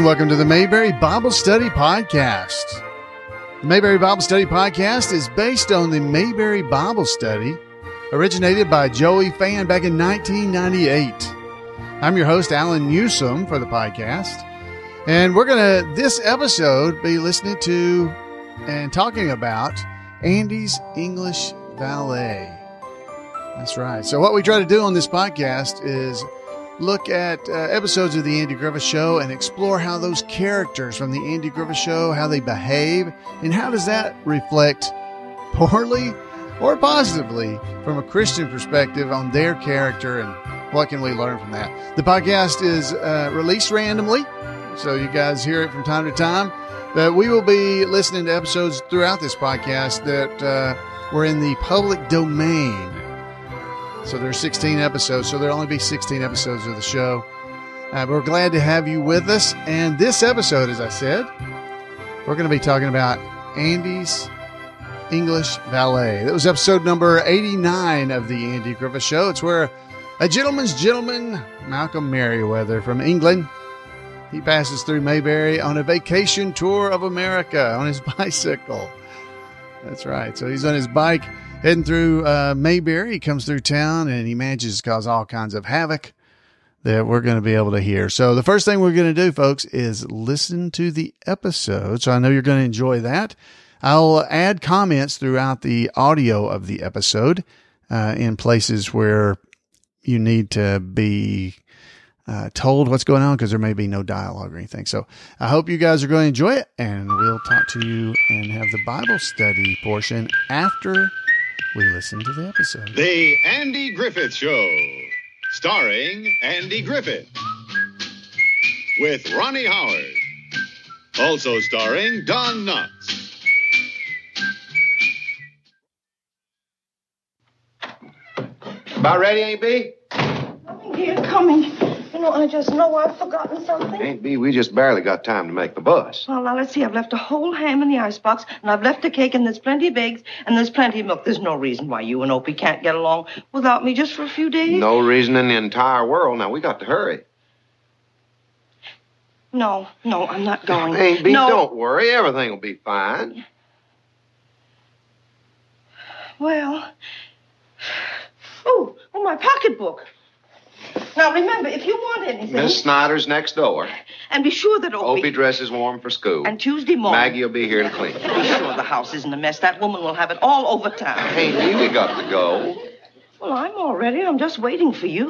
and welcome to the Mayberry Bible Study Podcast. The Mayberry Bible Study Podcast is based on the Mayberry Bible Study, originated by Joey Fann back in 1998. I'm your host, Alan Newsom, for the podcast, and we're going to, this episode, be listening to and talking about Andy's English Valet. That's right. So, what we try to do on this podcast is look at uh, episodes of the Andy Griffith Show and explore how those characters from the Andy Griffith Show how they behave and how does that reflect poorly or positively from a Christian perspective on their character and what can we learn from that. The podcast is uh, released randomly, so you guys hear it from time to time. But we will be listening to episodes throughout this podcast that uh, were in the public domain. So there's 16 episodes, so there'll only be 16 episodes of the show. Uh, we're glad to have you with us. And this episode, as I said, we're going to be talking about Andy's English Valet. That was episode number 89 of the Andy Griffith Show. It's where a gentleman's gentleman, Malcolm Merriweather from England, he passes through Mayberry on a vacation tour of America on his bicycle. That's right. So he's on his bike heading through uh, Mayberry. He comes through town and he manages to cause all kinds of havoc that we're going to be able to hear. So the first thing we're going to do, folks, is listen to the episode. So I know you're going to enjoy that. I'll add comments throughout the audio of the episode uh, in places where you need to be uh, told what's going on because there may be no dialogue or anything. So I hope you guys are going to enjoy it, and we'll talk to you and have the Bible study portion after we listen to the episode. The Andy Griffith Show, starring Andy Griffith, with Ronnie Howard, also starring Don Knotts. About ready, Aunt Bee? Coming, dear, coming. You know, I just know I've forgotten something. Aunt Bee, we just barely got time to make the bus. Well, now let's see. I've left a whole ham in the icebox, and I've left a cake, and there's plenty of eggs, and there's plenty of milk. There's no reason why you and Opie can't get along without me just for a few days. No reason in the entire world. Now, we got to hurry. no, no, I'm not going. Aunt Bee, no. don't worry. Everything will be fine. Well, oh, oh, my pocketbook. Now remember, if you want anything, Miss Snyder's next door. and be sure that Opie, Opie dresses warm for school. and Tuesday morning, Maggie will be here to clean. be sure the house isn't a mess. That woman will have it all over town. Aunt Bee, we got to go. Well, I'm all ready. I'm just waiting for you.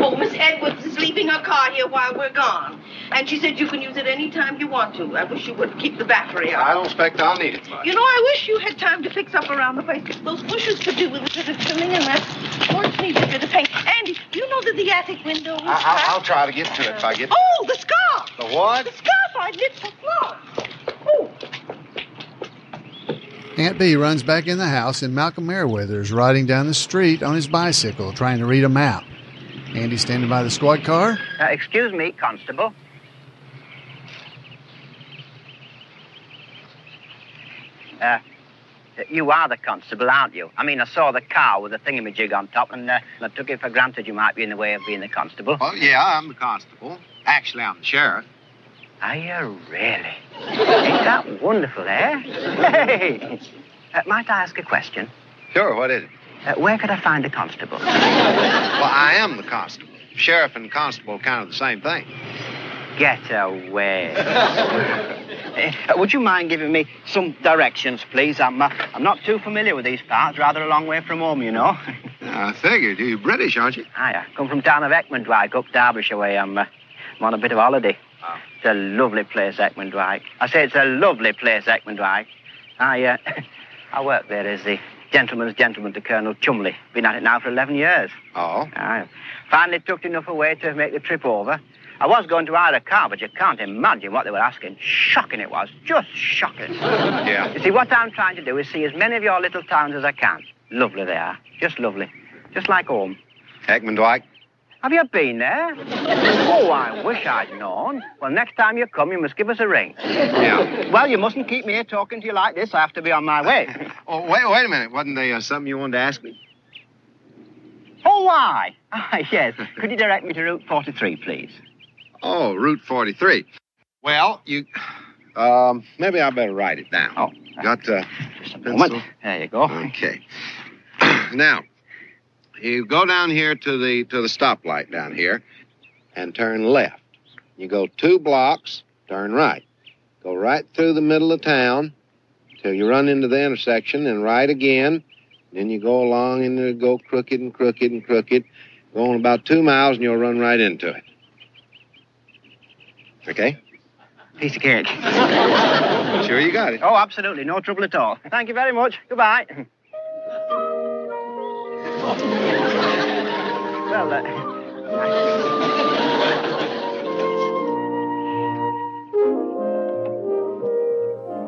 Oh, Miss Edwards is leaving her car here while we're gone. And she said you can use it any time you want to. I wish you would keep the battery I don't expect I'll need it much. You know, I wish you had time to fix up around the place. Those bushes could do with a bit of trimming and that porch needs a bit of paint. Andy, do you know that the attic window is I, I'll. I'll try to get to it if I get. Oh, the scarf! The what? The scarf I knit for Florence. Oh, Aunt Bee runs back in the house, and Malcolm Merriweather is riding down the street on his bicycle trying to read a map. Andy's standing by the squad car. Uh, excuse me, Constable. Uh, you are the constable, aren't you? I mean, I saw the car with the thingamajig on top, and uh, I took it for granted you might be in the way of being the constable. Well, yeah, I'm the constable. Actually, I'm the sheriff. Are you really? Ain't that wonderful, eh? Hey! Uh, might I ask a question? Sure, what is it? Uh, where could I find a constable? Well, I am the constable. Sheriff and constable are kind of the same thing. Get away. Uh, would you mind giving me some directions, please? I'm, uh, I'm not too familiar with these parts, rather a long way from home, you know. I figured. You're British, aren't you? I come from town of Eckmondwike, up Derbyshire way. I'm, uh, I'm on a bit of holiday. Oh. It's a lovely place, Eckmondwike. I say it's a lovely place, Eckmondwike. I, uh, I work there as the gentleman's gentleman to Colonel Chumley. Been at it now for 11 years. Oh. I finally took enough away to make the trip over. I was going to hire a car, but you can't imagine what they were asking. Shocking it was. Just shocking. Yeah. You see, what I'm trying to do is see as many of your little towns as I can. Lovely they are. Just lovely. Just like home. Heckmondwike. Have you been there? oh, I wish I'd known. Well, next time you come, you must give us a ring. Yeah. Well, you mustn't keep me here talking to you like this. I have to be on my way. Oh, wait, wait a minute. Wasn't there uh, something you wanted to ask me? oh, why? Ah, yes. Could you direct me to Route 43, please? Oh, Route 43. Well, you. Um, maybe I better write it down. Oh. Got, uh, Just a Pencil. There you go. Okay. now, you go down here to the to the stoplight down here, and turn left. You go two blocks, turn right. Go right through the middle of town till you run into the intersection, and right again. Then you go along and go crooked and crooked and crooked. Going about two miles, and you'll run right into it. Okay? Piece of cake. Sure, you got it. Oh, absolutely. No trouble at all. Thank you very much. Goodbye. well, uh,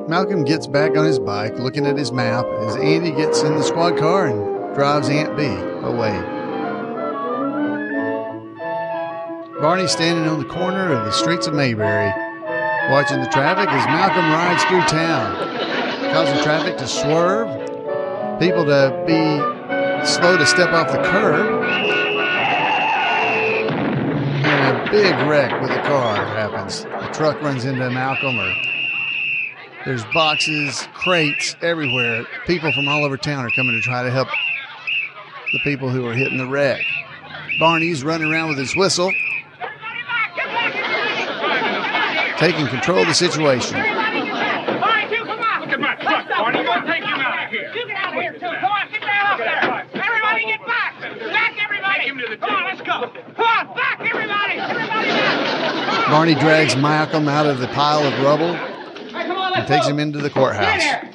Malcolm gets back on his bike, looking at his map, as Andy gets in the squad car and drives Aunt Bee away. Barney's standing on the corner of the streets of Mayberry, watching the traffic as Malcolm rides through town, causing traffic to swerve, people to be slow to step off the curb, and a big wreck with a car happens. A truck runs into Malcolm or there's boxes, crates everywhere. People from all over town are coming to try to help the people who are hitting the wreck. Barney's running around with his whistle, taking control of the situation. Look at my truck, Barney. We're gonna take him out of here. You get out of here, too. Come on, get down out there. Everybody get back. Back, everybody. The let's go. Come on, back, everybody. Everybody back. Barney drags Malcolm out of the pile of rubble and takes him into the courthouse. here.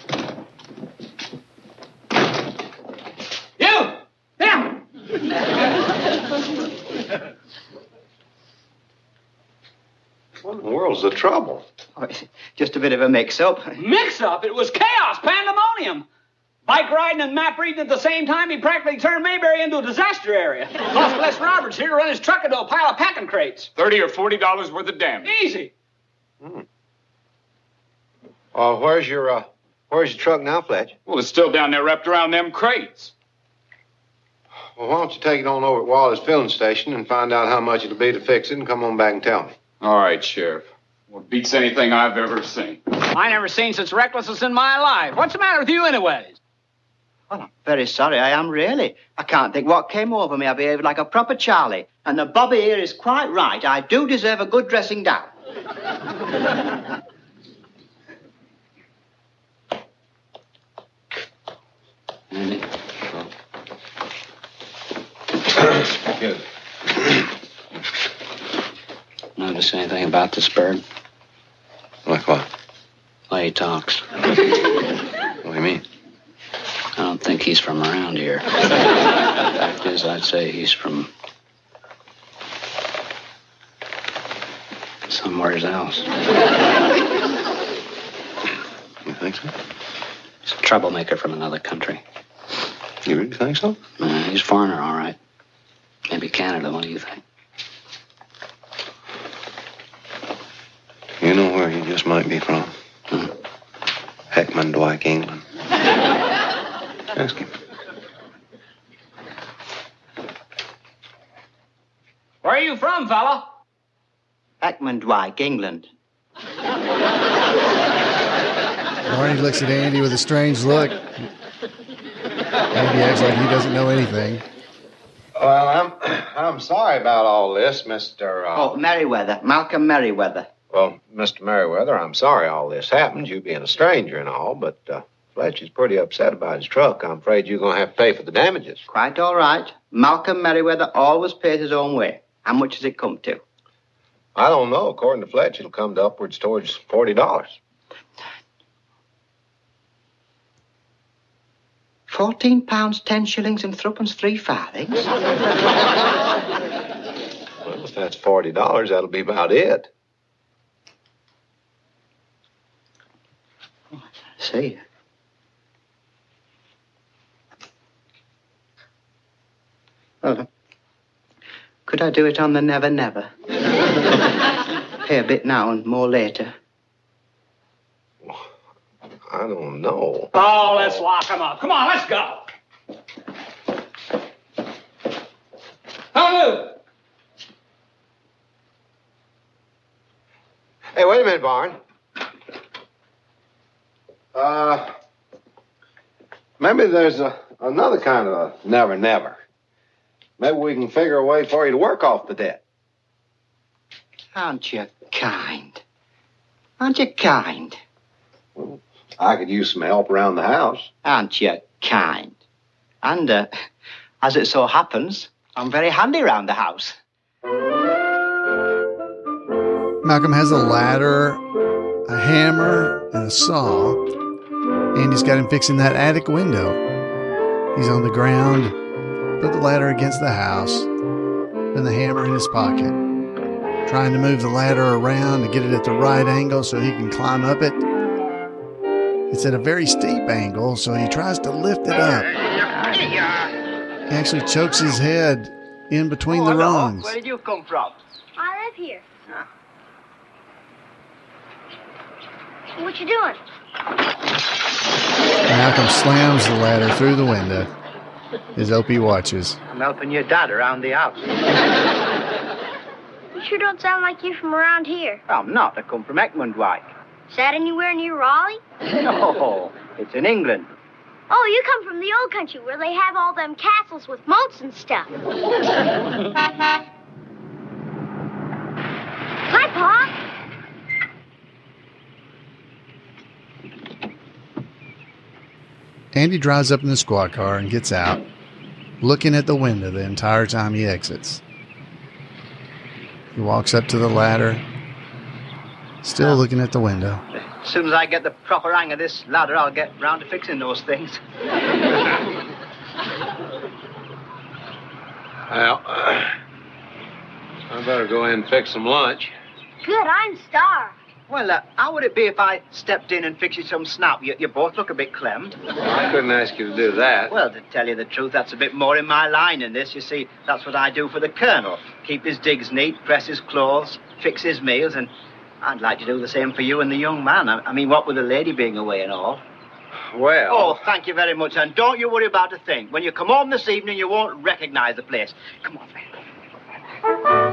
You! Down! What in the trouble? oh, just a bit of a mix-up. Mix up. It was chaos, pandemonium. Bike riding and map reading at the same time, he practically turned Mayberry into a disaster area. Plus, Les Roberts here to run his truck into a pile of packing crates. Thirty or forty dollars worth of damage. Easy. Uh, where's your uh, where's your truck now, Fletch? Well, it's still down there wrapped around them crates. Well, why don't you take it on over at Wally's filling station and find out how much it'll be to fix it, and come on back and tell me. All right, Sheriff. Well, it beats anything I've ever seen. I never seen such recklessness in my life. What's the matter with you, anyways? Well, I'm very sorry, I am really. I can't think what came over me. I behaved like a proper Charlie. And the Bobby here is quite right. I do deserve a good dressing down. Good. Notice anything about this bird? Like what? The way he talks. What do you mean? I don't think he's from around here. Fact is, I'd say he's from somewheres else. You think so? He's a troublemaker from another country. You really think so? Uh, he's a foreigner, all right. Maybe Canada. What do you think? You know where you just might be from? Hmm. Heckmondwike, England. Ask him. Where are you from, fella? Heckmondwike, England. Barney looks at Andy with a strange look. Andy acts like he doesn't know anything. Well, I'm I'm sorry about all this, Mister. Uh, Oh, Merriweather. Malcolm Merriweather. Well, Mr. Merriweather, I'm sorry all this happened. You being a stranger and all, but uh, Fletch is pretty upset about his truck. I'm afraid you're going to have to pay for the damages. Quite all right. Malcolm Merriweather always pays his own way. How much does it come to? I don't know. According to Fletch, it'll come to upwards towards forty dollars. Fourteen pounds, ten shillings, and threepence, three farthings. Well, if that's forty dollars, that'll be about it. See. Well, could Could I do it on the never never? Pay a bit now and more later. I don't know. Oh, let's lock him up. Come on, let's go. Hello. Hey, wait a minute, Barn. Uh, maybe there's a, another kind of a never, never. Maybe we can figure a way for you to work off the debt. Aren't you kind? Aren't you kind? I could use some help around the house. Aren't you kind? And, uh, as it so happens, I'm very handy around the house. Malcolm has a ladder, a hammer, and a saw. Andy's got him fixing that attic window. He's on the ground, put the ladder against the house, then the hammer in his pocket, trying to move the ladder around to get it at the right angle so he can climb up it. It's at a very steep angle, so he tries to lift it up. He actually chokes his head in between Oh, the hello. rungs. Where did you come from? I live here. What you doing? Malcolm slams the ladder through the window as Opie watches. I'm helping your dad around the house. You sure don't sound like you're from around here. I'm not. I come from Eckmondwike. Is that anywhere near Raleigh? No, it's in England. Oh, you come from the old country where they have all them castles with moats and stuff. Hi, Pa. Andy drives up in the squad car and gets out, looking at the window the entire time he exits. He walks up to the ladder, still looking at the window. As soon as I get the proper hang of this ladder, I'll get round to fixing those things. Well, I better go in and fix some lunch. Good, I'm starved. Well, uh, how would it be if I stepped in and fixed you some snap? You, you both look a bit clemmed. I couldn't ask you to do that. Well, to tell you the truth, that's a bit more in my line in this. You see, that's what I do for the colonel. Keep his digs neat, press his clothes, fix his meals, and I'd like to do the same for you and the young man. I, I mean, what with the lady being away and all. Well, Oh, thank you very much, and don't you worry about a thing. When you come home this evening, you won't recognize the place. Come on, friend.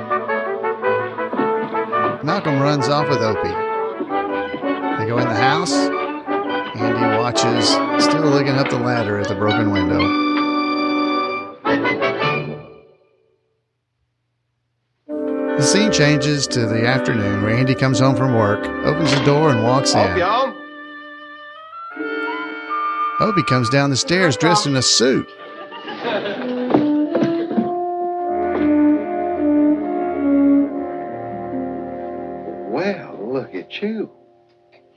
Malcolm runs off with Opie. They go in the house. Andy watches, still looking up the ladder at the broken window. The scene changes to the afternoon where Andy comes home from work, opens the door, and walks Hope in. Opie comes down the stairs dressed in a suit. Look at you.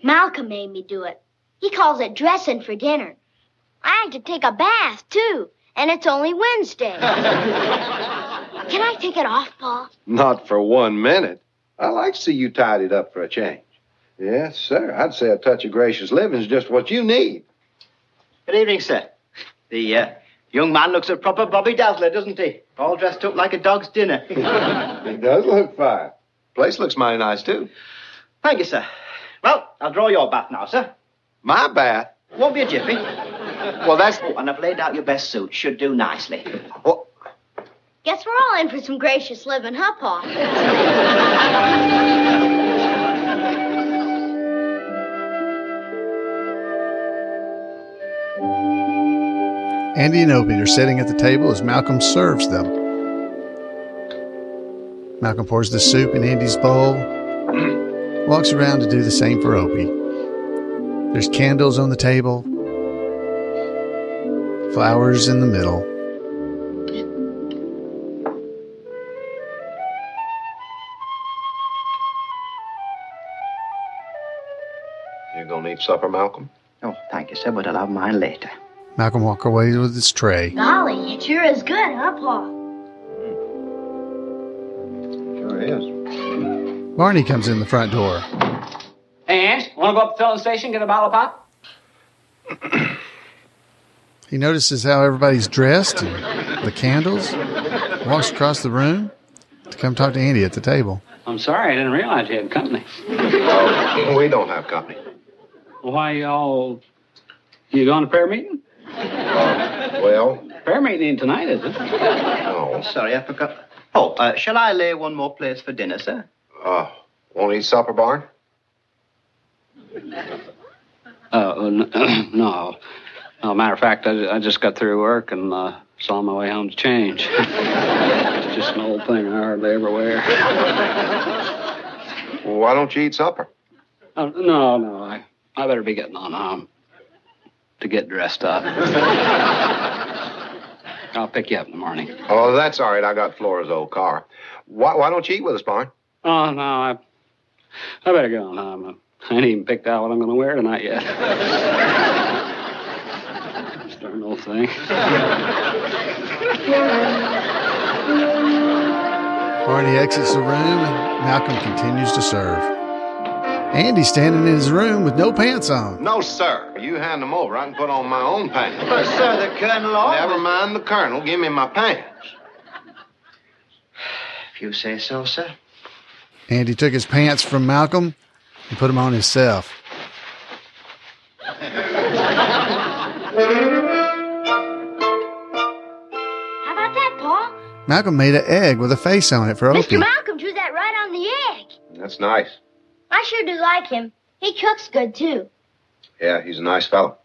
Malcolm made me do it. He calls it dressing for dinner. I had to take a bath, too, and it's only Wednesday. Can I take it off, Pa? Not for one minute. I like to see you tidied up for a change. Yes, sir. I'd say a touch of gracious living is just what you need. Good evening, sir. The uh, young man looks a proper Bobby Dazzler, doesn't he? All dressed up like a dog's dinner. It does look fine. Place looks mighty nice, too. Thank you, sir. Well, I'll draw your bath now, sir. My bath. Won't be a jiffy. Well, that's. Oh, and I've laid out your best suit. Should do nicely. Oh, Guess we're all in for some gracious living, huh, Pa? Andy and Opie are sitting at the table as Malcolm serves them. Malcolm pours the soup in Andy's bowl, walks around to do the same for Opie. There's candles on the table, flowers in the middle. you gonna eat supper, Malcolm? Oh, thank you, sir, but I'll have mine later. Malcolm walks away with his tray. Golly, it sure is good, huh, Pa? Sure is. Barney comes in the front door. Hey, Ange, want to go up to the filling station get a bottle of pop? He notices how everybody's dressed and the candles, walks across the room. to come talk to Andy at the table. I'm sorry, I didn't realize you had company. we don't have company. Why y'all? You going to prayer meeting? Well, Prayer meeting ain't tonight, is it? no. Sorry, I forgot. Oh, uh, shall I lay one more place for dinner, sir? Uh, won't eat supper, Barn? Uh, uh, no. No, matter of fact, I, I just got through work and uh, saw my way home to change. it's just an old thing I hardly ever wear. Well, why don't you eat supper? Oh, no, no, I, I better be getting on home to get dressed up. I'll pick you up in the morning. Oh, that's all right. I got Flora's old car. Why, why don't you eat with us, Barn? Oh, no, I, I better get on home. I ain't even picked out what I'm going to wear tonight yet. this darn old thing. Barney exits the room and Malcolm continues to serve. Andy's standing in his room with no pants on. No, sir. You hand them over. I can put on my own pants. But, sir, the Colonel always... Never mind the colonel. Give me my pants. If you say so, sir. Andy took his pants from Malcolm and put them on himself. How about that, Pa? Malcolm made an egg with a face on it for Opie. Mr. Malcolm drew that right on the egg. That's nice. I sure do like him. He cooks good, too. Yeah, he's a nice fellow.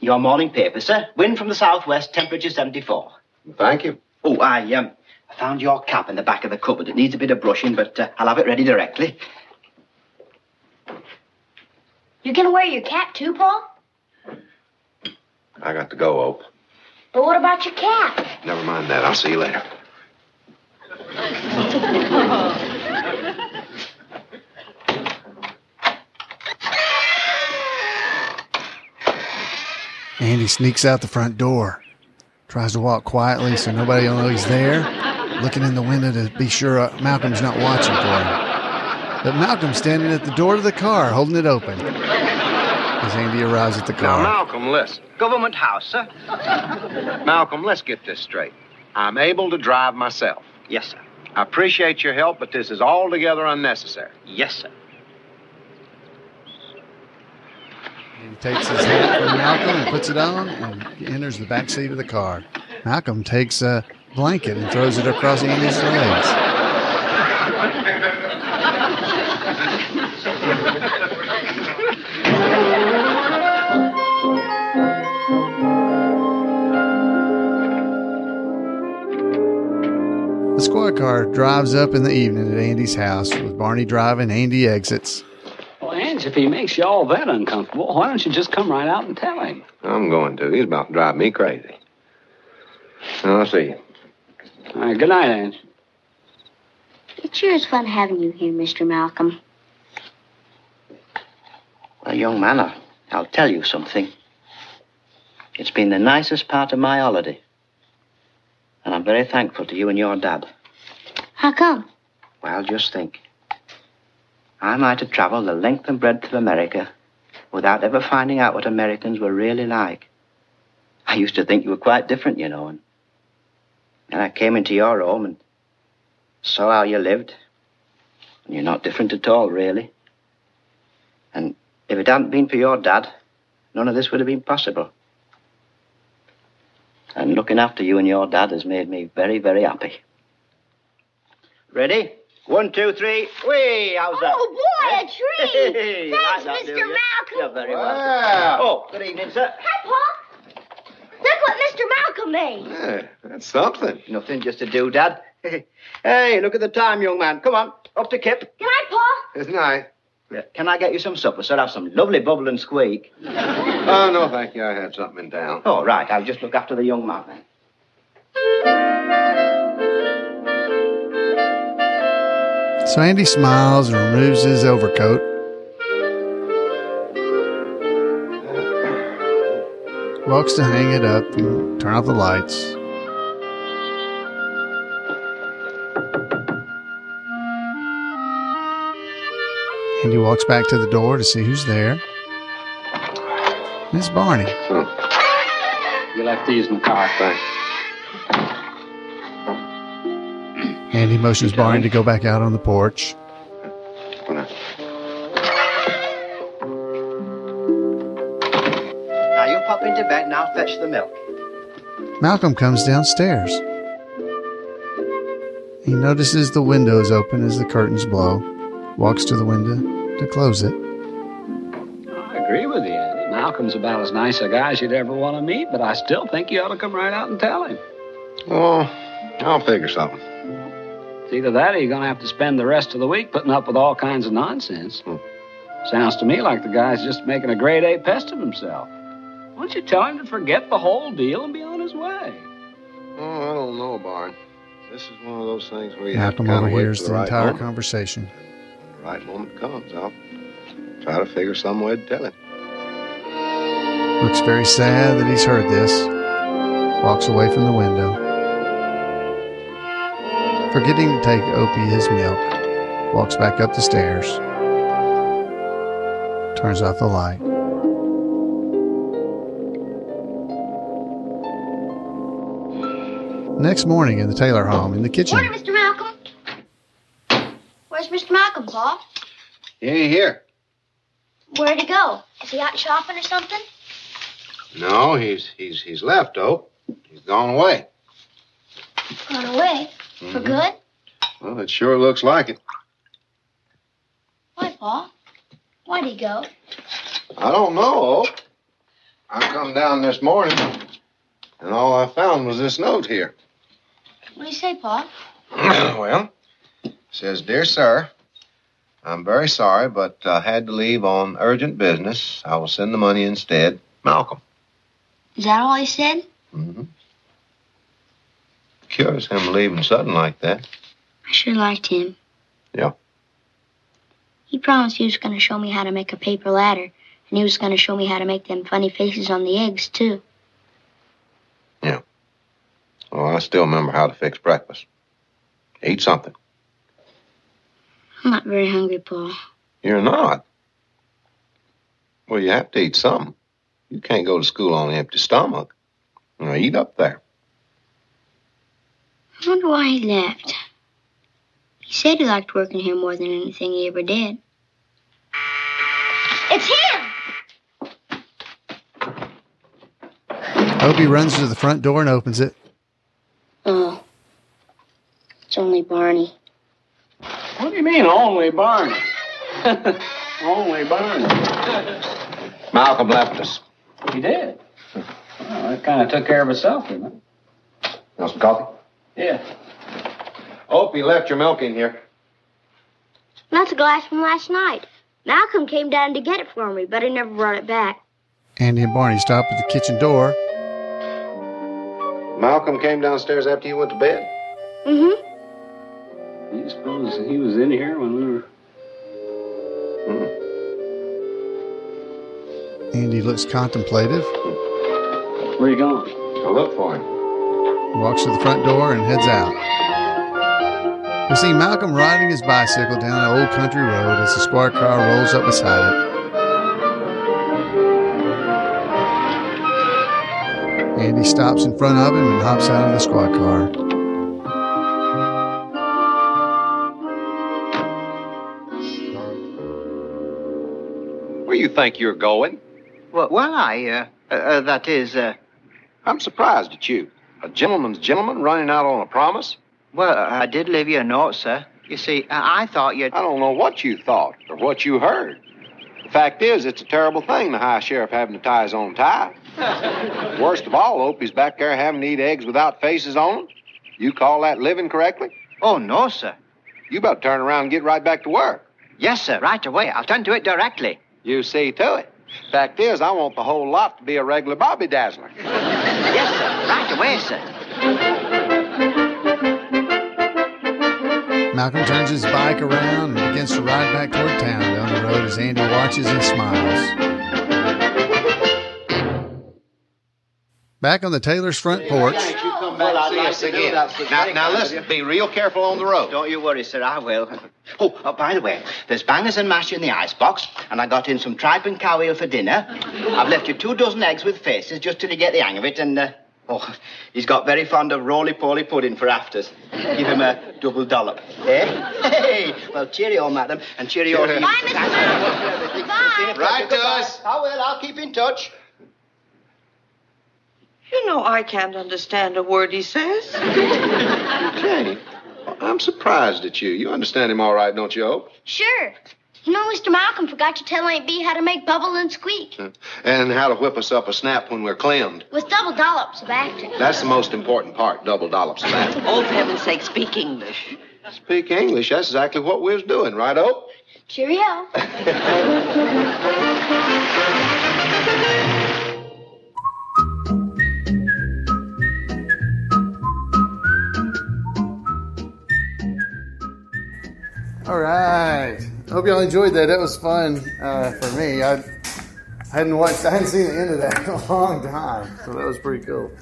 Your morning paper, sir. Wind from the southwest, temperature 74. Thank you. Oh, I, um, I found your cap in the back of the cupboard. It needs a bit of brushing, but uh, I'll have it ready directly. You gonna wear your cap, too, Pa? I got to go, Ope. But what about your cap? Never mind that. I'll see you later. Andy sneaks out the front door, tries to walk quietly so nobody will know he's there, looking in the window to be sure uh, Malcolm's not watching for him. But Malcolm's standing at the door to the car, holding it open. As Andy arrives at the car. Now, car. Malcolm, listen. Government house, sir. Malcolm, let's get this straight. I'm able to drive myself. Yes, sir. I appreciate your help, but this is altogether unnecessary. Yes, sir. He takes his hat from Malcolm and puts it on and enters the back seat of the car. Malcolm takes a blanket and throws it across Andy's legs. The squad car drives up in the evening at Andy's house with Barney driving. Andy exits. Well, Ange, if he makes you all that uncomfortable, why don't you just come right out and tell him? I'm going to. He's about to drive me crazy. I'll see you. All right, good night, Ange. It sure is fun having you here, Mr. Malcolm. Well, young man, I- I'll tell you something. It's been the nicest part of my holiday. And I'm very thankful to you and your dad. How come? Well, just think. I might have traveled the length and breadth of America without ever finding out what Americans were really like. I used to think you were quite different, you know, and then I came into your home and saw how you lived. And you're not different at all, really. And if it hadn't been for your dad, none of this would have been possible. And looking after you and your dad has made me very, very happy. Ready? One, two, three. Whee! How's that? Oh, boy, a treat! Hey, Thanks, like that, Mr. Malcolm. You're very Wow. welcome. Oh, good evening, sir. Hi, Pa. Look what Mr. Malcolm made. Yeah, that's something. Nothing, just a doodad. hey, look at the time, young man. Come on, up to Kip. Good night, Pa. It's nice. Yeah, Can I get you some supper, sir? Have some lovely bubble and squeak. Oh, no, thank you. I had something in town. Oh, right. I'll just look after the young man then. So Andy smiles and removes his overcoat. Walks to hang it up and turn off the lights. Andy walks back to the door to see who's there. Miss Barney. Hmm. You left these in the car. Thanks. Andy motions Barney to go back out on the porch. I'll fetch the milk. Malcolm comes downstairs. He notices the window is open as the curtains blow, walks to the window to close it. I agree with you, Andy. Malcolm's about as nice a guy as you'd ever want to meet, but I still think you ought to come right out and tell him. Oh, I'll figure something. It's either that or you're going to have to spend the rest of the week putting up with all kinds of nonsense. Hmm. Sounds to me like the guy's just making a grade A pest of himself. Why don't you tell him to forget the whole deal and be on his way? Oh, I don't know, Barn. This is one of those things where you have to Malcolm kind of wait overhears for the, the, right entire moment. conversation. The right moment comes. I'll try to figure some way to tell him. Looks very sad that he's heard this. Walks away from the window. Forgetting to take Opie his milk, walks back up the stairs. Turns off the light. Next morning in the Taylor home, in the kitchen, Morning, Mr. Malcolm. Where's Mr. Malcolm, Pa? He ain't here. Where'd he go? Is he out shopping or something? No, he's he's he's left, Ope. He's gone away. Gone away. For Mhm. good? Well, it sure looks like it. Why, Pa? Why'd he go? I don't know, Ope. I come down this morning, and all I found was this note here. What do you say, Pa? well, says, Dear Sir, I'm very sorry, but I had to leave on urgent business. I will send the money instead. Malcolm. Is that all he said? Mm-hmm. Curious him leaving sudden like that. I sure liked him. Yeah. He promised he was going to show me how to make a paper ladder, and he was going to show me how to make them funny faces on the eggs, too. Oh, I still remember how to fix breakfast. Eat something. I'm not very hungry, Pa. You're not. Well, you have to eat something. You can't go to school on an empty stomach. Now, eat up there. I wonder why he left. He said he liked working here more than anything he ever did. It's him! Opie runs to the front door and opens it. Oh. It's only Barney. What do you mean, only Barney? only Barney. Malcolm left us. He did. Well, that kind of took care of itself, didn't it? Want some coffee? Yeah. Opie left your milk in here. That's a glass from last night. Malcolm came down to get it for me, but he never brought it back. Andy and Barney stop at the kitchen door. Malcolm came downstairs after you went to bed. Mm-hmm. You suppose he was in here when we were. Andy looks contemplative, Where are you going? Go look for him. walks to the front door, and heads out. We see Malcolm riding his bicycle down an old country road as the squad car rolls up beside it. Andy stops in front of him and hops out of the squad car. Where you think you're going? Well, well I, uh, uh, uh, that is, uh, I'm surprised at you. A gentleman's gentleman running out on a promise? well, I did leave you a note, sir. You see, I, I thought you'd. I don't know what you thought or what you heard. The fact is, it's a terrible thing, the high sheriff having to tie his own tie. Worst of all, Opie's back there having to eat eggs without faces on them. You call that living correctly? Oh, no, sir. You better turn around and get right back to work. Yes, sir, right away. I'll turn to it directly. You see to it. Fact is, I want the whole lot to be a regular Bobby Dazzler. Yes, sir, right away, sir. Malcolm turns his bike around and begins to ride back toward town down the road as Andy watches and smiles. Back on the Taylor's front porch, come back and see us again. Now, now listen, be real careful on the road. Don't you worry, sir, I will. Oh, uh, by the way, there's bangers and mash in the icebox, and I got in some tripe and cow eel for dinner. I've left you two dozen eggs with faces just till you get the hang of it, and, uh, Oh, he's got very fond of roly-poly pudding for afters. Give him a double dollop. Eh? Hey! Well, cheerio, madam, and cheerio to you. Bye, Mr. Malcolm. Bye. Right to us. I will. I'll keep in touch. You know I can't understand a word he says. Jane, I'm surprised at you. You understand him all right, don't you, Ope? Sure. You know, Mr. Malcolm forgot to tell Aunt Bee how to make bubble and squeak And how to whip us up a snap when we're clemmed. with double dollops of acting. That's the most important part, double dollops of that. Oh, for heaven's sake, speak English. Speak English, that's exactly what we was doing, right, Ope? Cheerio. All right. Hope y'all enjoyed that. That was fun uh, for me. I hadn't watched, I hadn't seen the end of that in a long time, so that was pretty cool.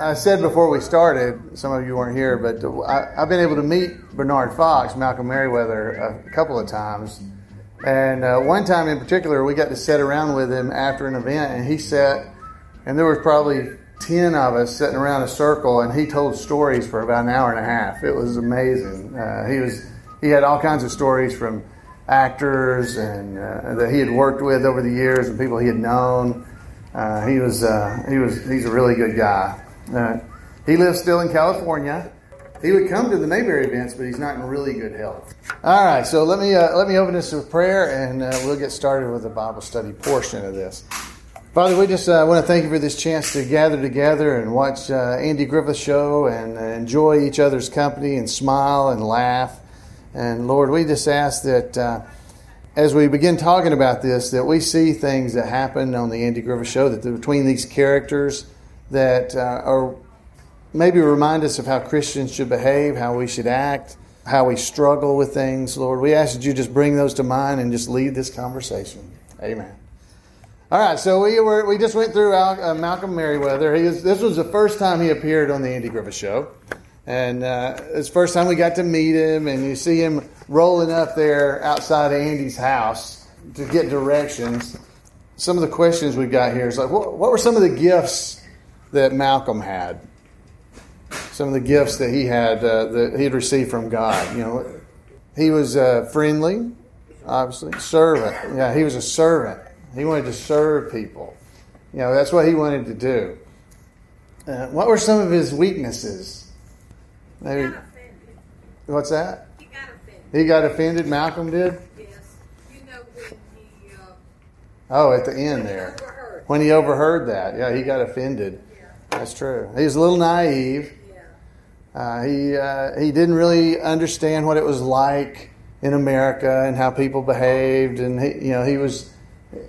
I said before we started, some of you weren't here, but I, I've been able to meet Bernard Fox, Malcolm Merriweather, a couple of times. And uh, one time in particular, we got to sit around with him after an event, and he sat, and there was probably 10 of us sitting around a circle, and he told stories for about an hour and a half. It was amazing. Uh, he was he had all kinds of stories from actors and uh, that he had worked with over the years and people he had known. Uh, he was uh, he was he's a really good guy. Uh, he lives still in California. He would come to the Mayberry events, but he's not in really good health. All right, so let me uh, let me open this with prayer, and uh, we'll get started with the Bible study portion of this. Father, we just want to thank you for this chance to gather together and watch Andy Griffith show and enjoy each other's company and smile and laugh. And Lord, we just ask that uh, as we begin talking about this, that we see things that happen on the Andy Griffith show, that between these characters that uh, are maybe remind us of how Christians should behave, how we should act, how we struggle with things. Lord, we ask that you just bring those to mind and just lead this conversation. Amen. All right, so we were we just went through Al, uh, Malcolm Merriweather. He this was the first time he appeared on the Andy Griffith Show, and uh, it's the first time we got to meet him. And you see him rolling up there outside of Andy's house to get directions. Some of the questions we've got here is like, what, what were some of the gifts that Malcolm had? Some of the gifts that he had uh, that he had received from God. You know, he was uh, friendly, obviously, servant. Yeah, he was a servant. He wanted to serve people. You know, that's what he wanted to do. Uh, what were some of his weaknesses? Maybe. What's that? He got offended. He got offended. Malcolm did. Yes. You know when he, uh, Oh, at the end there, overheard. when he overheard that, yeah, he got offended. That's true. He was a little naive. Uh, he uh, he didn't really understand what it was like in America and how people behaved, and he you know he was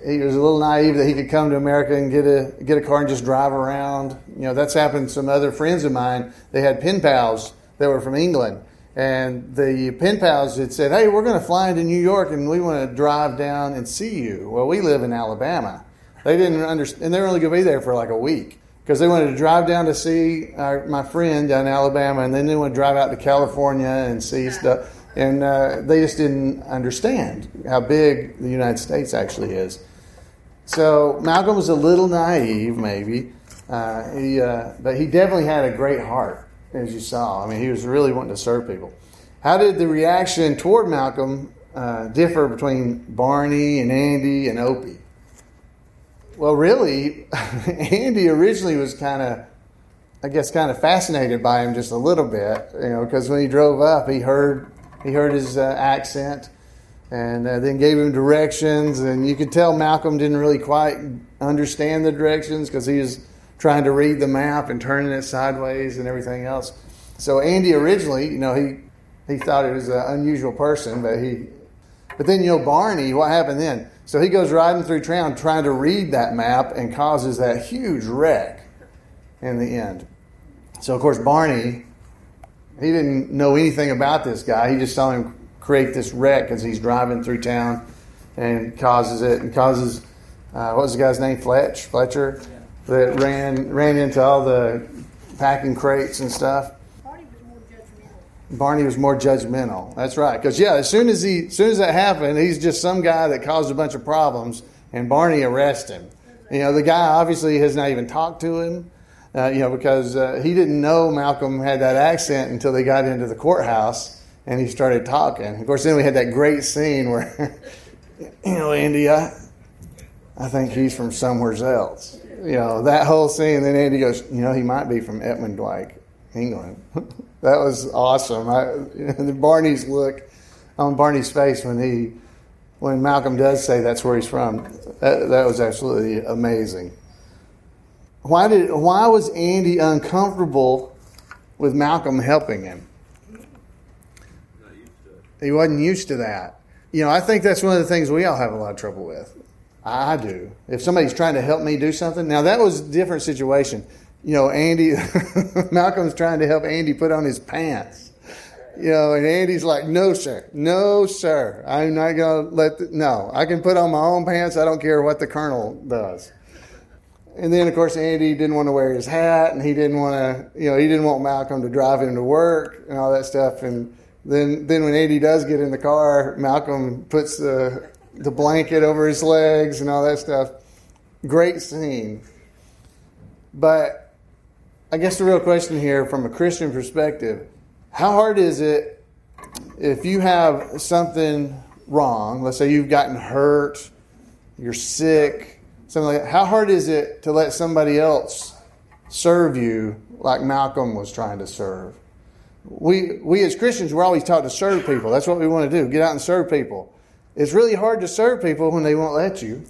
he was a little naive that he could come to America and get a get a car and just drive around. You know that's happened to some other friends of mine. They had pen pals that were from England, and the pen pals had said, "Hey, we're going to fly into New York and we want to drive down and see you." Well, we live in Alabama. They didn't understand, and they were only going to be there for like a week because they wanted to drive down to see our, my friend down in Alabama, and then they want to drive out to California and see stuff. And uh, they just didn't understand how big the United States actually is. So Malcolm was a little naive, maybe. Uh, he, uh, but he definitely had a great heart, as you saw. I mean, he was really wanting to serve people. How did the reaction toward Malcolm uh, differ between Barney and Andy and Opie? Well, really, Andy originally was kind of, I guess, kind of fascinated by him just a little bit, you know, because when he drove up, he heard he heard his uh, accent, and uh, then gave him directions, and you could tell Malcolm didn't really quite understand the directions because he was trying to read the map and turning it sideways and everything else. So Andy originally, you know, he he thought he was an unusual person, but he but then, you know, Barney, what happened then? So he goes riding through town trying to read that map and causes that huge wreck in the end. So, of course, Barney, he didn't know anything about this guy. He just saw him create this wreck as he's driving through town and causes it and causes, uh, what was the guy's name? Fletch? Fletcher? That ran, ran into all the packing crates and stuff. Barney was more judgmental. That's right. Because yeah, as soon as he, as soon as that happened, he's just some guy that caused a bunch of problems, and Barney arrests him. You know, the guy obviously has not even talked to him. Uh, you know, because uh, he didn't know Malcolm had that accent until they got into the courthouse and he started talking. Of course, then we had that great scene where, you know, Andy, I, I think he's from somewhere else. You know, that whole scene. Then Andy goes, you know, he might be from Heckmondwike, England. that was awesome. I, Barney's look on Barney's face when he, when Malcolm does say that's where he's from, that, that was absolutely amazing. Why did why was Andy uncomfortable with Malcolm helping him? He wasn't used to that. You know, I think that's one of the things we all have a lot of trouble with. I do. If somebody's trying to help me do something, now that was a different situation. You know, Andy, Malcolm's trying to help Andy put on his pants. You know, and Andy's like, no, sir, no, sir. I'm not going to let, the, no, I can put on my own pants. I don't care what the colonel does. And then, of course, Andy didn't want to wear his hat, and he didn't want to, you know, he didn't want Malcolm to drive him to work and all that stuff. And then, then when Andy does get in the car, Malcolm puts the the blanket over his legs and all that stuff. Great scene. But I guess the real question here, from a Christian perspective, how hard is it if you have something wrong? Let's say you've gotten hurt, you're sick something like that. How hard is it to let somebody else serve you like Malcolm was trying to serve? We, we as Christians, we're always taught to serve people. That's what we want to do get out and serve people. It's really hard to serve people when they won't let you,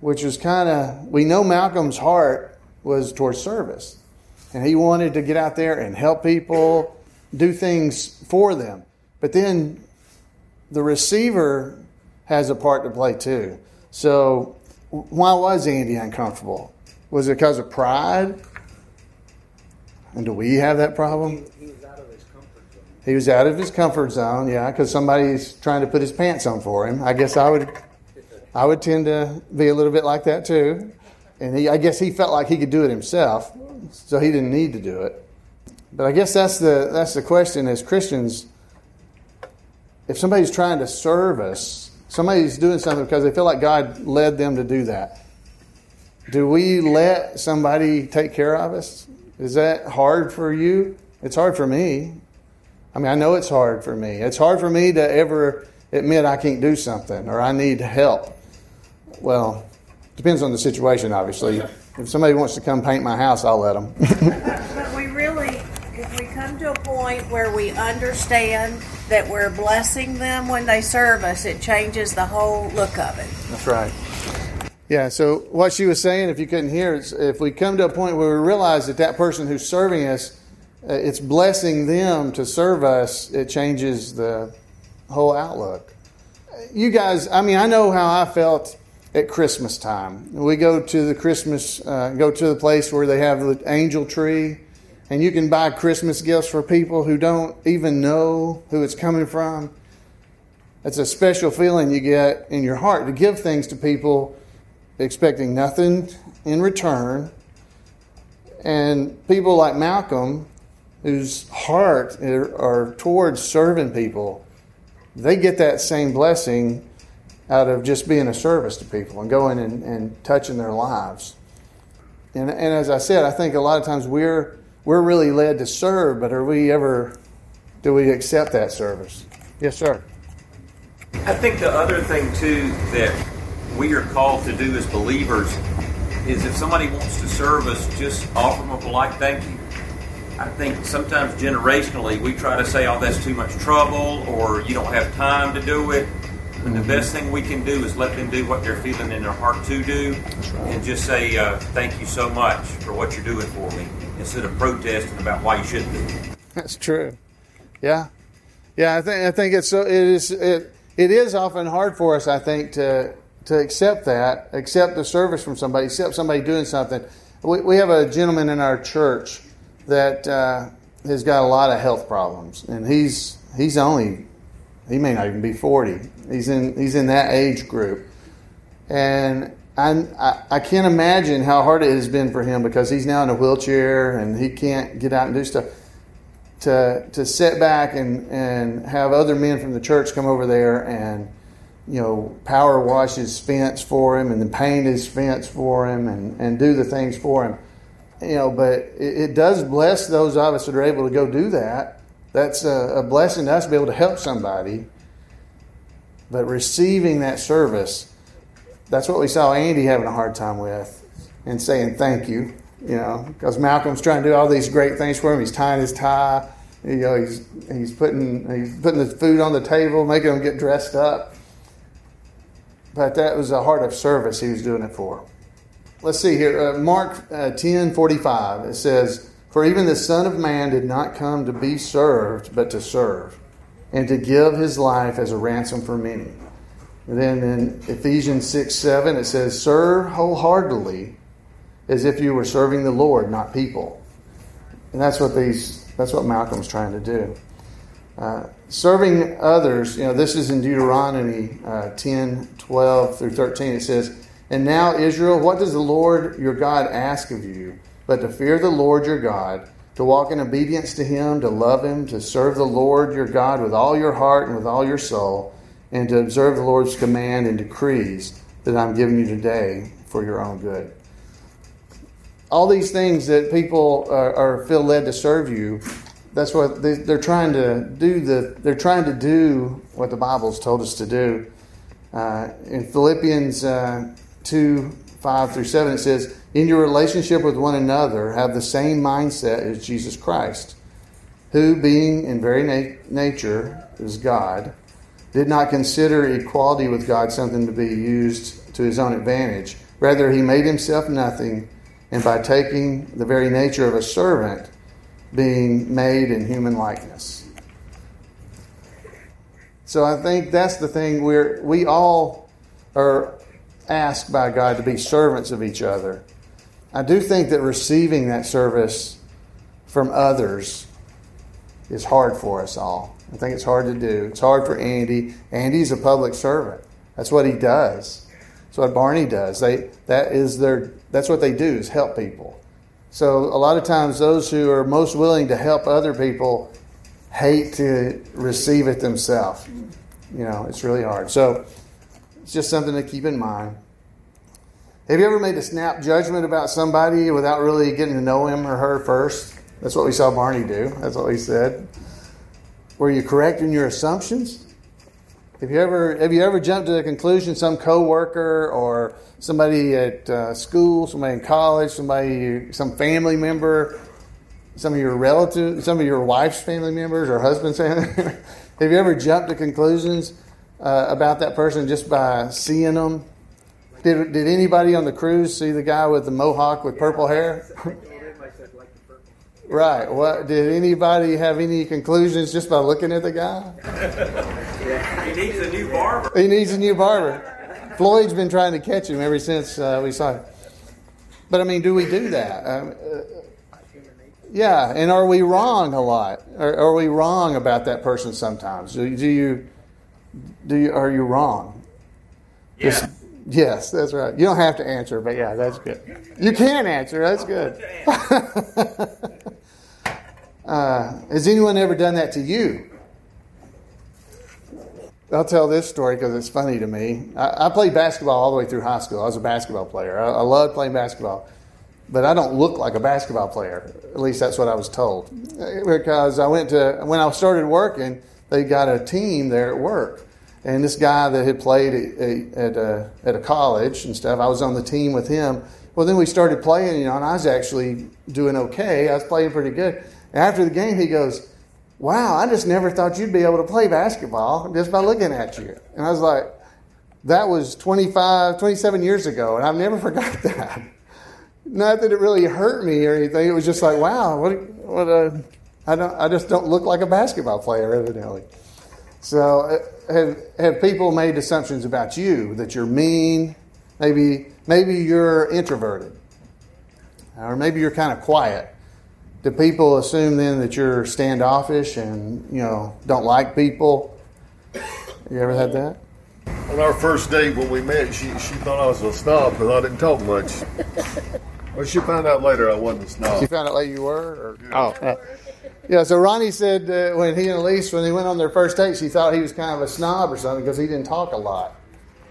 which is kind of, we know Malcolm's heart was towards service. And he wanted to get out there and help people, do things for them. But then the receiver has a part to play too. So why was Andy uncomfortable? Was it because of pride? And do we have that problem? He, he He was out of his comfort zone, yeah, because somebody's trying to put his pants on for him. I guess I would, I would tend to be a little bit like that too. And he, I guess he felt like he could do it himself, so he didn't need to do it. But I guess that's the that's the question as Christians. If somebody's trying to serve us, Somebody's doing something because they feel like God led them to do that. Do we let somebody take care of us? Is that hard for you? It's hard for me. I mean, I know it's hard for me. It's hard for me to ever admit I can't do something or I need help. Well, depends on the situation, obviously. If somebody wants to come paint my house, I'll let them. but we really, if we come to a point where we understand that we're blessing them when they serve us, it changes the whole look of it. That's right. Yeah, so what she was saying, if you couldn't hear, is if we come to a point where we realize that that person who's serving us, it's blessing them to serve us, it changes the whole outlook. You guys, I mean, I know how I felt at Christmas time. We go to the Christmas, uh, go to the place where they have the angel tree and you can buy Christmas gifts for people who don't even know who it's coming from. It's a special feeling you get in your heart to give things to people expecting nothing in return. And people like Malcolm, whose heart are towards serving people, they get that same blessing out of just being a service to people and going and, and touching their lives. And, and as I said, I think a lot of times we're we're really led to serve, but are we ever, do we accept that service? Yes, sir. I think the other thing, too, that we are called to do as believers is if somebody wants to serve us, just offer them a polite thank you. I think sometimes generationally we try to say, oh, that's too much trouble or you don't have time to do it. But the best thing we can do is let them do what they're feeling in their heart to do and just say, uh, thank you so much for what you're doing for me instead of protesting about why you shouldn't do it. That's true. Yeah, yeah. I think I think it's so. It is it it is often hard for us. I think to to accept that, accept the service from somebody, accept somebody doing something. We we have a gentleman in our church that uh, has got a lot of health problems, and he's he's only he may not even be forty. He's in he's in that age group, and I, I can't imagine how hard it has been for him because he's now in a wheelchair and he can't get out and do stuff. To to sit back and, and have other men from the church come over there and you know power wash his fence for him and then paint his fence for him and, and do the things for him. You know, but it, it does bless those of us that are able to go do that. That's a, a blessing to us to be able to help somebody. But receiving that service, that's what we saw Andy having a hard time with and saying thank you, you know, because Malcolm's trying to do all these great things for him. He's tying his tie, you know, he's, he's, putting, he's putting the food on the table, making them get dressed up. But that was a heart of service he was doing it for. Let's see here. Uh, Mark uh, 10 45, it says, For even the Son of Man did not come to be served, but to serve, and to give his life as a ransom for many. And then in Ephesians 6 7, it says, Serve wholeheartedly as if you were serving the Lord, not people. And that's what these that's what Malcolm's trying to do. Uh, serving others, you know, this is in Deuteronomy uh, 10, 12 through 13. It says, And now, Israel, what does the Lord your God ask of you? But to fear the Lord your God, to walk in obedience to him, to love him, to serve the Lord your God with all your heart and with all your soul, and to observe the Lord's command and decrees that I'm giving you today for your own good. All these things that people are, are, feel led to serve you that's what they, are trying to do the they're trying to do what the bible's told us to do. Uh, in philippians uh, 2 5 through 7 it says in your relationship with one another have the same mindset as jesus christ who being in very na- nature is god did not consider equality with god something to be used to his own advantage rather he made himself nothing and by taking the very nature of a servant, being made in human likeness. So I think that's the thing we're we all are asked by God to be servants of each other. I do think that receiving that service from others is hard for us all. I think it's hard to do. It's hard for Andy. Andy's a public servant. That's what he does. That's what Barney does. They that is their that's what they do is help people. So a lot of times those who are most willing to help other people hate to receive it themselves. You know, it's really hard. So it's just something to keep in mind. Have you ever made a snap judgment about somebody without really getting to know him or her first? That's what we saw Barney do. That's what he said. Were you correct in your assumptions? Have you ever have you ever jumped to the conclusion some coworker or somebody at uh, school, somebody in college, somebody some family member, some of your relatives, some of your wife's family members or husband's family? have you ever jumped to conclusions uh, about that person just by seeing them? Did did anybody on the cruise see the guy with the mohawk with purple hair? Right. What did anybody have any conclusions just by looking at the guy? he needs a new barber. He needs a new barber. Floyd's been trying to catch him ever since uh, we saw him. But I mean, do we do that? Um, uh, yeah, and are we wrong a lot? Are, are, we wrong about that person sometimes? Do, do you do you are you wrong? Yeah. yes, that's right. You don't have to answer, but yeah, that's good. You can answer. That's good. Uh, has anyone ever done that to you? I'll tell this story because it's funny to me. I, I, played basketball all the way through high school. I was a basketball player. I, I loved playing basketball, but I don't look like a basketball player. At least that's what I was told. Because I went to when I started working, they got a team there at work, and this guy that had played at, a, uh, at a college and stuff, I was on the team with him. Well, then we started playing, you know, and I was actually doing okay. I was playing pretty good. After the game, he goes, Wow, I just never thought you'd be able to play basketball just by looking at you. And I was like, That was 25, 27 years ago, and I've never forgot that. Not that it really hurt me or anything. It was just like, wow, what, what a, I don't, I just don't look like a basketball player, evidently. So, uh, have, have people made assumptions about you that you're mean? Maybe, maybe you're introverted, or maybe you're kind of quiet do people assume then that you're standoffish and you know don't like people? You ever had that? On our first date when we met, she she thought I was a snob because I didn't talk much. well, she found out later I wasn't a snob. She found out later you were. Or, yeah. Oh, uh, yeah. So Ronnie said uh, when he and Elise when they went on their first date, she thought he was kind of a snob or something because he didn't talk a lot.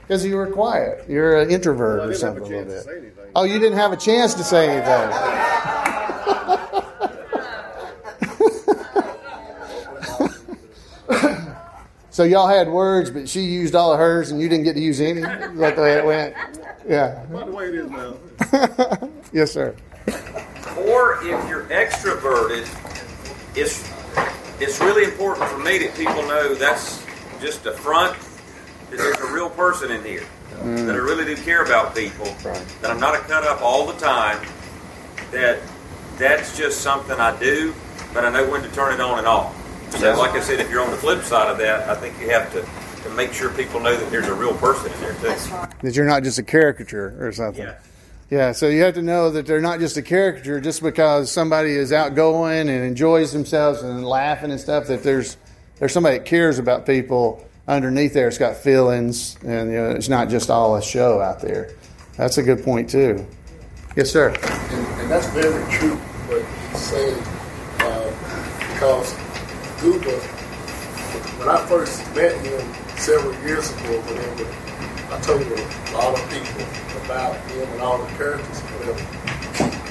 Because you were quiet. You're an introvert or something a little bit. Oh, you didn't have a chance to say anything. so y'all had words, but she used all of hers, and you didn't get to use any. Is that the way it went? Yeah. By the way it is now. yes, sir. Or if you're extroverted, it's it's really important for me that people know that's just a front. That there's a real person in here that I really do care about people. That I'm not a cut up all the time. That that's just something I do, but I know when to turn it on and off. So, Yeah. like I said, if you're on the flip side of that, I think you have to, to make sure people know that there's a real person in there too. That you're not just a caricature or something. Yeah. Yeah, so you have to know that they're not just a caricature just because somebody is outgoing and enjoys themselves and laughing and stuff. That there's there's somebody that cares about people underneath there. It's got feelings, and you know, it's not just all a show out there. That's a good point too. Yes, sir. And, and that's very true what he's saying uh, because Guba, when I first met him several years ago, whatever, I told a lot of people about him and all the characters, whatever.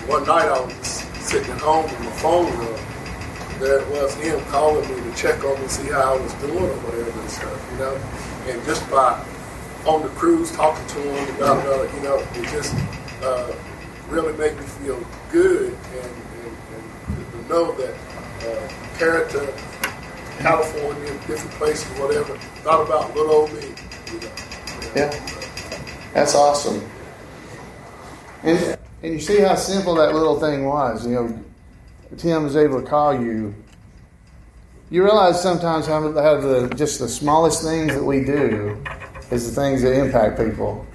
One night I was sitting at home in my phone room. There it was him calling me to check on me, see how I was doing or whatever and stuff, you know. And just by on the cruise talking to him about, uh, you know, it just uh, really made me feel good and, and, and to know that uh, character, California, different places, whatever, thought about little old me. You know. Yeah, that's awesome. And and you see how simple that little thing was. You know, Tim was able to call you. You realize sometimes how, how the just the smallest things that we do is the things that impact people.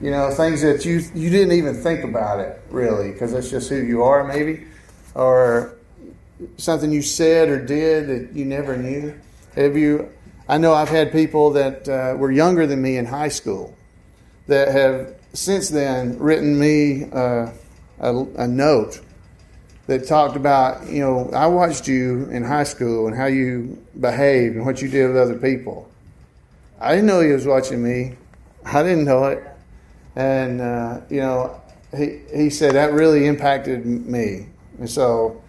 You know, things that you you didn't even think about it really because that's just who you are, maybe, or something you said or did that you never knew. Have you? I know I've had people that uh, were younger than me in high school that have since then written me uh, a, a note that talked about, you know, I watched you in high school and how you behaved and what you did with other people. I didn't know he was watching me. I didn't know it. And, uh, you know, he, he said that really impacted me. And so,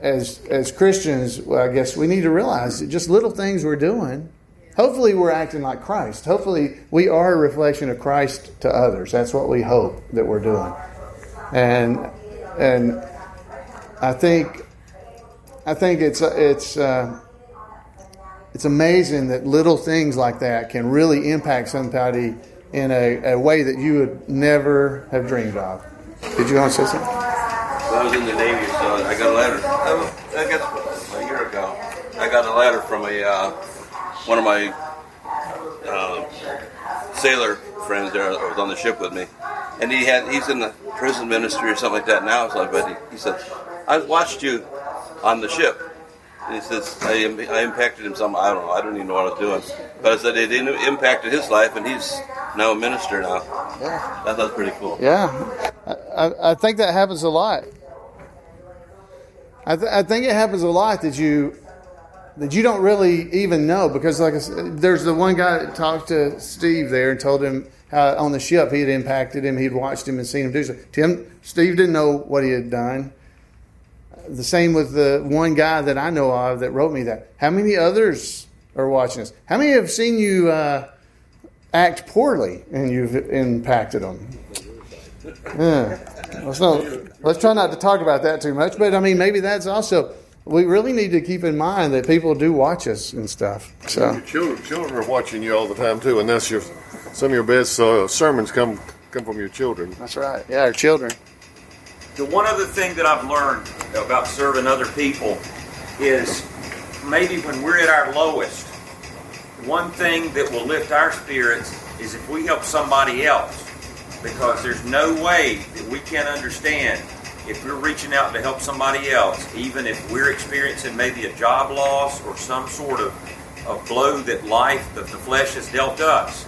as, as Christians, well, I guess we need to realize that just little things we're doing Hopefully, we're acting like Christ. Hopefully, we are a reflection of Christ to others. That's what we hope that we're doing. And and I think I think it's it's uh, it's amazing that little things like that can really impact somebody in a, a way that you would never have dreamed of. Did you want to say something? I was in the Navy, so I got a letter. I I guess a year ago, I got a letter from a uh, one of my uh, sailor friends there that was on the ship with me, and he had he's in the prison ministry or something like that now. So, but he, he said, "I watched you on the ship." And he says, I, im- I impacted him some, I don't know, I don't even know what I was doing. But I said it impacted his life, and he's now a minister now. Yeah. That, that's pretty cool. Yeah, I, I- I think that happens a lot. I, th- I think it happens a lot that you that you don't really even know because, like I said, there's the one guy that talked to Steve there and told him how on the ship he had impacted him, he'd watched him and seen him do so. Tim, Steve didn't know what he had done. The same with the one guy that I know of that wrote me that. How many others are watching us? How many have seen you uh, act poorly and you've impacted them? Yeah. Let's not, let's try not to talk about that too much, but I mean, maybe that's also, we really need to keep in mind that people do watch us and stuff. So, Your children, children are watching you all the time too, and that's your some of your best uh, sermons come come from your children. That's right. Yeah, our children. The one other thing that I've learned about serving other people is maybe when we're at our lowest, one thing that will lift our spirits is if we help somebody else. Because there's no way that we can understand if we're reaching out to help somebody else, even if we're experiencing maybe a job loss or some sort of, of blow that life, that the flesh has dealt us.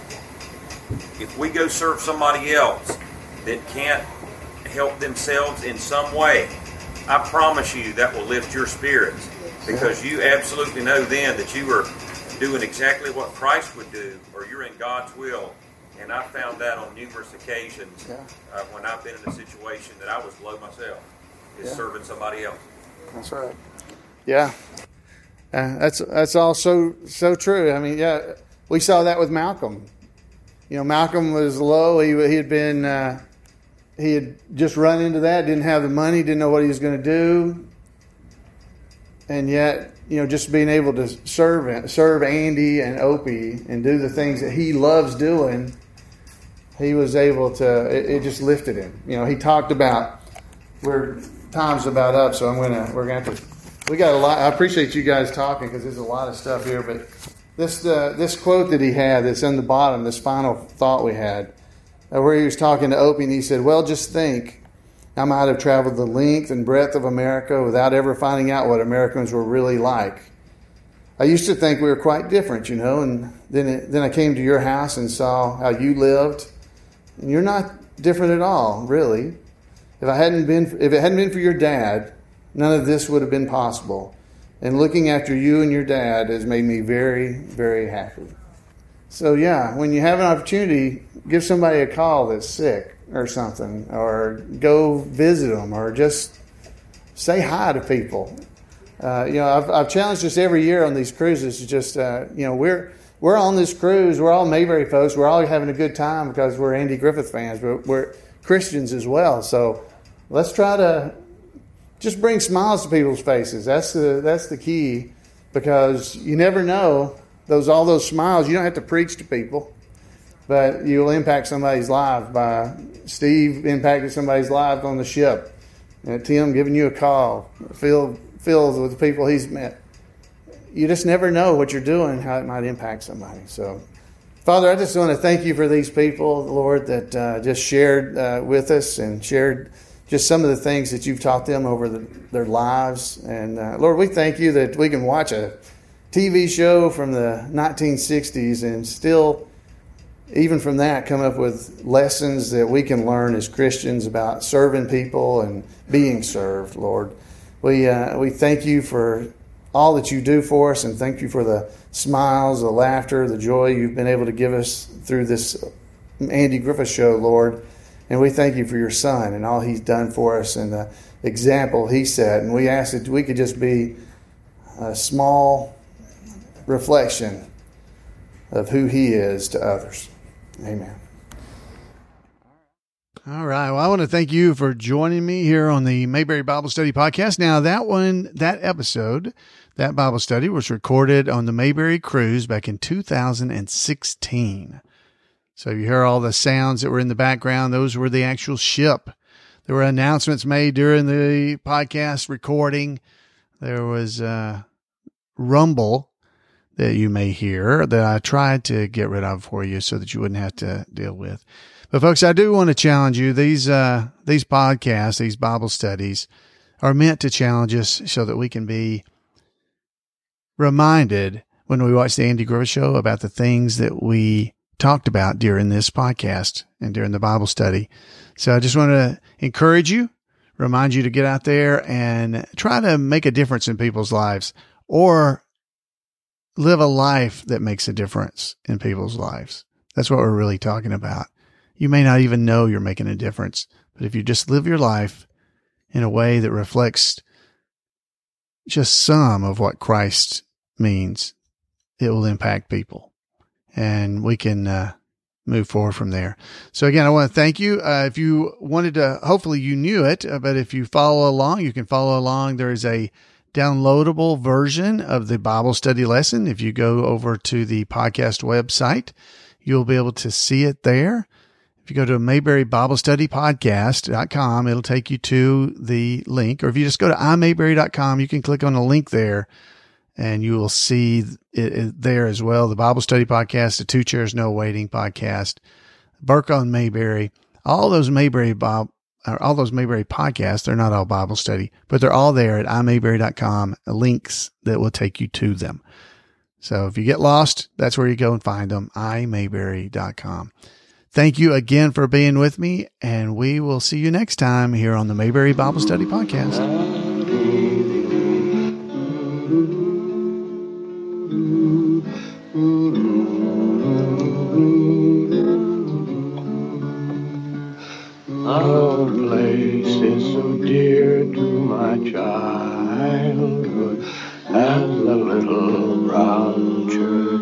If we go serve somebody else that can't help themselves in some way, I promise you that will lift your spirits because you absolutely know then that you are doing exactly what Christ would do or you're in God's will And I found that on numerous occasions Yeah. uh, when I've been in a situation that I was low myself, is Yeah. serving somebody else. That's right. Yeah, uh, that's that's all so so true. I mean, yeah, we saw that with Malcolm. You know, Malcolm was low. He he had been uh, he had just run into that. Didn't have the money. Didn't know what he was going to do. And yet, you know, just being able to serve serve Andy and Opie and do the things that he loves doing, he was able to. It, it just lifted him. You know, he talked about we're time's about up, so I'm gonna we're gonna have to. We got a lot. I appreciate you guys talking because there's a lot of stuff here. But this uh, this quote that he had that's in the bottom, this final thought we had, uh, where he was talking to Opie, and he said, "Well, just think, I might have traveled the length and breadth of America without ever finding out what Americans were really like. I used to think we were quite different, you know, and then it, then I came to your house and saw how you lived, and you're not different at all, really." If I hadn't been, if it hadn't been for your dad, none of this would have been possible. And looking after you and your dad has made me very, very happy. So yeah, when you have an opportunity, give somebody a call that's sick or something, or go visit them, or just say hi to people. Uh, you know, I've, I've challenged us every year on these cruises. to Just uh, you know, we're we're on this cruise. We're all Mayberry folks. We're all having a good time because we're Andy Griffith fans, but we're Christians as well. So let's try to just bring smiles to people's faces. That's the that's the key because you never know those all those smiles. You don't have to preach to people, but you'll impact somebody's life by Steve impacted somebody's life on the ship, and Tim giving you a call. Phil Phil with the people he's met. You just never know what you're doing, how it might impact somebody. So. Father, I just want to thank you for these people, Lord, that uh, just shared uh, with us and shared just some of the things that you've taught them over the, their lives. And uh, Lord, we thank you that we can watch a TV show from the 1960s and still, even from that, come up with lessons that we can learn as Christians about serving people and being served, Lord. We, uh, we thank you for all that you do for us and thank you for the smiles, the laughter, the joy you've been able to give us through this Andy Griffith show, Lord. And we thank you for your son and all he's done for us and the example he set. And we ask that we could just be a small reflection of who he is to others. Amen. All right. Well, I want to thank you for joining me here on the Mayberry Bible Study Podcast. Now, that one, that episode, that Bible study was recorded on the Mayberry Cruise back in 2016. So you hear all the sounds that were in the background. Those were the actual ship. There were announcements made during the podcast recording. There was a rumble that you may hear that I tried to get rid of for you so that you wouldn't have to deal with. But folks, I do want to challenge you. These uh, these podcasts, these Bible studies, are meant to challenge us so that we can be reminded when we watch the Andy Griffith Show about the things that we talked about during this podcast and during the Bible study. So I just want to encourage you, remind you to get out there and try to make a difference in people's lives or live a life that makes a difference in people's lives. That's what we're really talking about. You may not even know you're making a difference, but if you just live your life in a way that reflects just some of what Christ means, it will impact people and we can uh, move forward from there. So again, I want to thank you. Uh, if you wanted to, hopefully you knew it, uh, but if you follow along, you can follow along. There is a downloadable version of the Bible study lesson. If you go over to the podcast website, you'll be able to see it there. If you go to Mayberry Bible Study Podcast.com, it'll take you to the link. Or if you just go to imayberry.com, you can click on the link there and you will see it, it there as well. The Bible Study Podcast, the Two Chairs No Waiting Podcast, Burke on Mayberry, all those Mayberry Bob, all those Mayberry podcasts. They're not all Bible study, but they're all there at imayberry.com. Links that will take you to them. So if you get lost, that's where you go and find them. imayberry.com. Thank you again for being with me, and we will see you next time here on the Mayberry Bible Study Podcast. Little round.